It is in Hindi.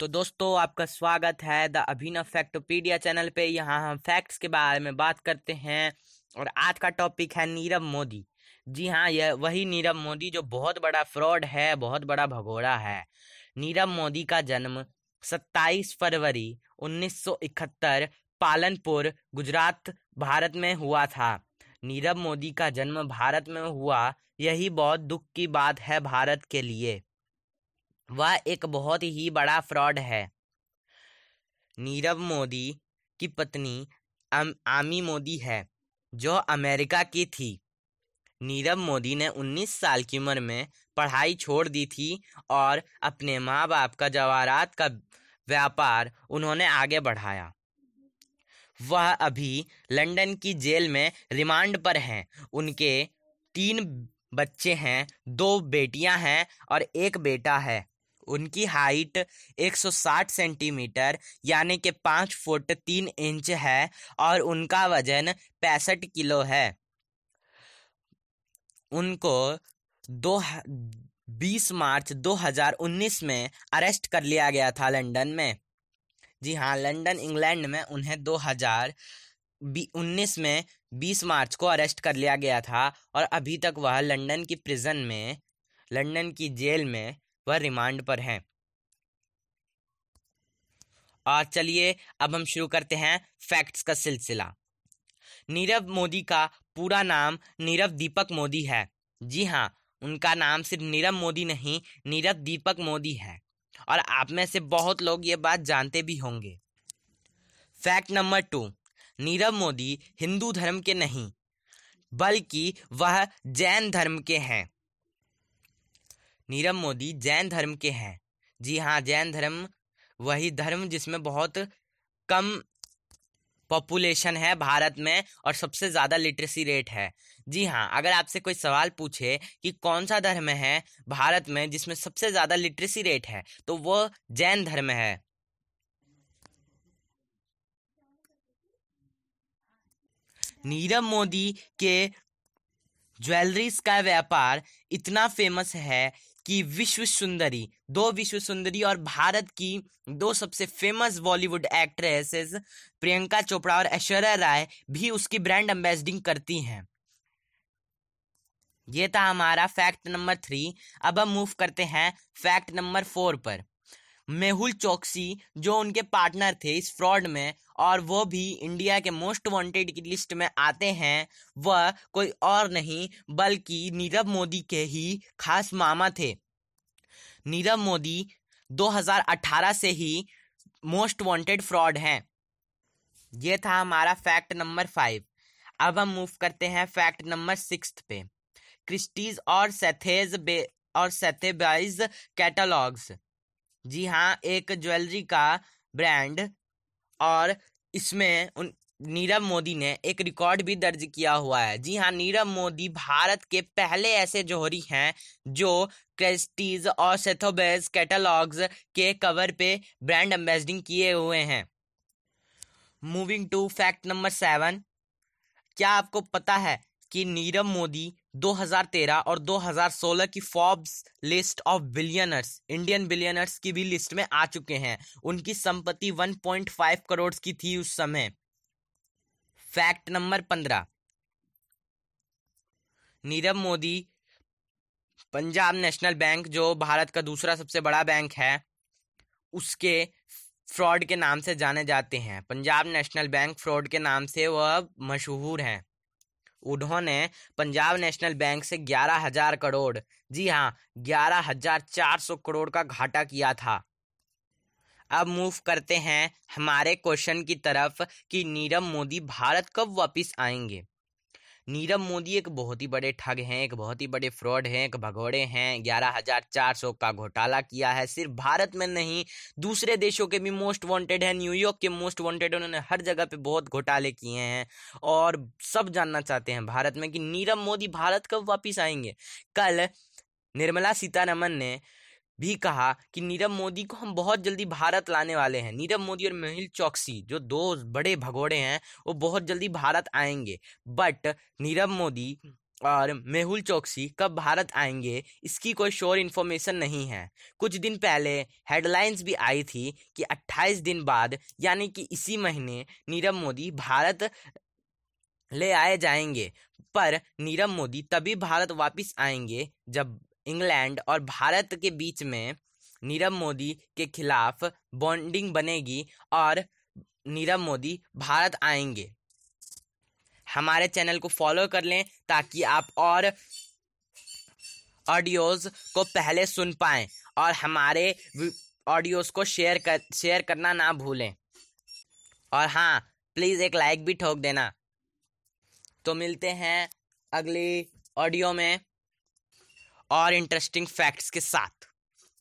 तो दोस्तों, आपका स्वागत है द अभिनव फैक्टोपीडिया चैनल पे। यहाँ हम फैक्ट्स के बारे में बात करते हैं और आज का टॉपिक है नीरव मोदी। जी हाँ यह वही नीरव मोदी जो बहुत बड़ा फ्रॉड है, बहुत बड़ा भगोड़ा है। नीरव मोदी का जन्म 27 फरवरी 1971 पालनपुर, गुजरात, भारत में हुआ था। नीरव मोदी का जन्म भारत में हुआ, यही बहुत दुख की बात है भारत के लिए। वह एक बहुत ही बड़ा फ्रॉड है। नीरव मोदी की पत्नी आमी मोदी है, जो अमेरिका की थी। नीरव मोदी ने 19 साल की उम्र में पढ़ाई छोड़ दी थी और अपने माँ बाप का जवाहरात का व्यापार उन्होंने आगे बढ़ाया। वह अभी लंदन की जेल में रिमांड पर हैं। उनके तीन बच्चे हैं, दो बेटियाँ हैं और एक बेटा है। उनकी हाइट 160 सेंटीमीटर, यानी कि पाँच फुट तीन इंच है और उनका वज़न पैंसठ किलो है। उनको दो बीस मार्च 2019 में अरेस्ट कर लिया गया था लंदन में। जी हाँ लंदन, इंग्लैंड में उन्हें 2000 उन्नीस में 20 मार्च को अरेस्ट कर लिया गया था और अभी तक वह लंदन की प्रिजन में, लंदन की जेल में वह रिमांड पर हैं। और चलिए, अब हम शुरू करते हैं फैक्ट्स का सिलसिला। नीरव मोदी का पूरा नाम नीरव दीपक मोदी है। जी हाँ उनका नाम सिर्फ़ नीरव मोदी नहीं, नीरव दीपक मोदी है। और आप में से बहुत लोग ये बात जानते भी होंगे। Fact number two, Nirav Modi Hindu धर्म के नहीं, बल्कि वह जैन धर्म के हैं। नीरव मोदी जैन धर्म के हैं। जी हाँ जैन धर्म वही धर्म जिसमें बहुत कम पॉपुलेशन है भारत में और सबसे ज़्यादा लिटरेसी रेट है। जी हाँ अगर आपसे कोई सवाल पूछे कि कौन सा धर्म है भारत में जिसमें सबसे ज़्यादा लिटरेसी रेट है तो वो जैन धर्म है। नीरव मोदी के ज्वेलरीज का व्यापार इतना फ़ेमस है कि विश्व सुंदरी, दो विश्व सुंदरी और भारत की दो सबसे famous Bollywood actresses Priyanka Chopra और ऐश्वर्या राय, भी उसकी ब्रांड एम्बेसडिंग करती हैं। ये था हमारा फैक्ट नंबर थ्री अब हम मूव करते हैं फैक्ट नंबर फोर पर। मेहुल चौकसी, जो उनके पार्टनर थे इस फ्रॉड में, और वो भी इंडिया के मोस्ट वांटेड की लिस्ट में आते हैं, वह कोई और नहीं, बल्कि नीरव मोदी के ही खास मामा थे। नीरव मोदी 2018 से ही मोस्ट वांटेड फ्रॉड हैं। ये था हमारा फैक्ट नंबर फाइव। अब हम मूव करते हैं फैक्ट नंबर सिक्स पे। क्रिस्टीज और सेथेज बे और सेथेबाइज कैटलॉग्स। जी हाँ एक ज्वेलरी का ब्रांड और इसमें उन, नीरव मोदी ने एक रिकॉर्ड भी दर्ज किया हुआ है। जी हाँ नीरव मोदी भारत के पहले ऐसे जोहरी हैं जो क्रेस्टीज और सेथोबेज कैटलॉग्स के कवर पे ब्रांड एम्बेसडिंग किए हुए हैं। Moving to fact number seven, क्या आपको पता है कि नीरव मोदी 2013 और 2016 की Forbes list of billionaires Indian billionaires की भी लिस्ट में आ चुके हैं। उनकी संपत्ति 1.5 करोड़ की थी उस समय। फैक्ट नंबर पंद्रह। नीरव मोदी पंजाब नेशनल बैंक, जो भारत का दूसरा सबसे बड़ा बैंक है, उसके फ्रॉड के नाम से जाने जाते हैं। पंजाब नेशनल बैंक फ्रॉड के नाम से वह मशहूर हैं। उन्होंने पंजाब नेशनल बैंक से ग्यारह हज़ार करोड़, जी हाँ ग्यारह हज़ार चार सौ करोड़ का घाटा किया था। अब मूव करते हैं हमारे क्वेश्चन की तरफ़ कि नीरव मोदी भारत कब वापस आएँगे? नीरव मोदी एक बहुत ही बड़े ठग हैं, एक बहुत ही बड़े फ्रॉड हैं, एक भगोड़े हैं। ग्यारह हज़ार चार सौ का घोटाला किया है। सिर्फ़ भारत में नहीं, दूसरे देशों के भी मोस्ट वांटेड है। न्यूयॉर्क के मोस्ट वांटेड उन्होंने हर जगह पे बहुत घोटाले किए हैं। और सब जानना चाहते हैं भारत में कि नीरव मोदी भारत कब वापिस आएँगे। कल निर्मला सीतारमन ने भी कहा कि नीरव मोदी को हम बहुत जल्दी भारत लाने वाले हैं। नीरव मोदी और मेहुल चौकसी, जो दो बड़े भगोड़े हैं, वो बहुत जल्दी भारत आएँगे। बट नीरव मोदी और मेहुल चौकसी कब भारत आएँगे, इसकी कोई श्योर इन्फॉर्मेशन नहीं है। कुछ दिन पहले हेडलाइंस भी आई थी कि 28 दिन बाद, यानी कि इसी महीने, नीरव मोदी भारत ले आए जाएँगे। पर नीरव मोदी तभी भारत वापस आएँगे जब इंग्लैंड और भारत के बीच में नीरव मोदी के खिलाफ बॉन्डिंग बनेगी और नीरव मोदी भारत आएँगे। हमारे चैनल को फॉलो कर लें ताकि आप और ऑडियोज़ को पहले सुन पाएँ और हमारे ऑडियोज़ को शेयर कर, शेयर करना ना भूलें। और हाँ प्लीज़ एक लाइक भी ठोक देना। तो मिलते हैं अगली ऑडियो में। और इंटरेस्टिंग फैक्ट्स के साथ।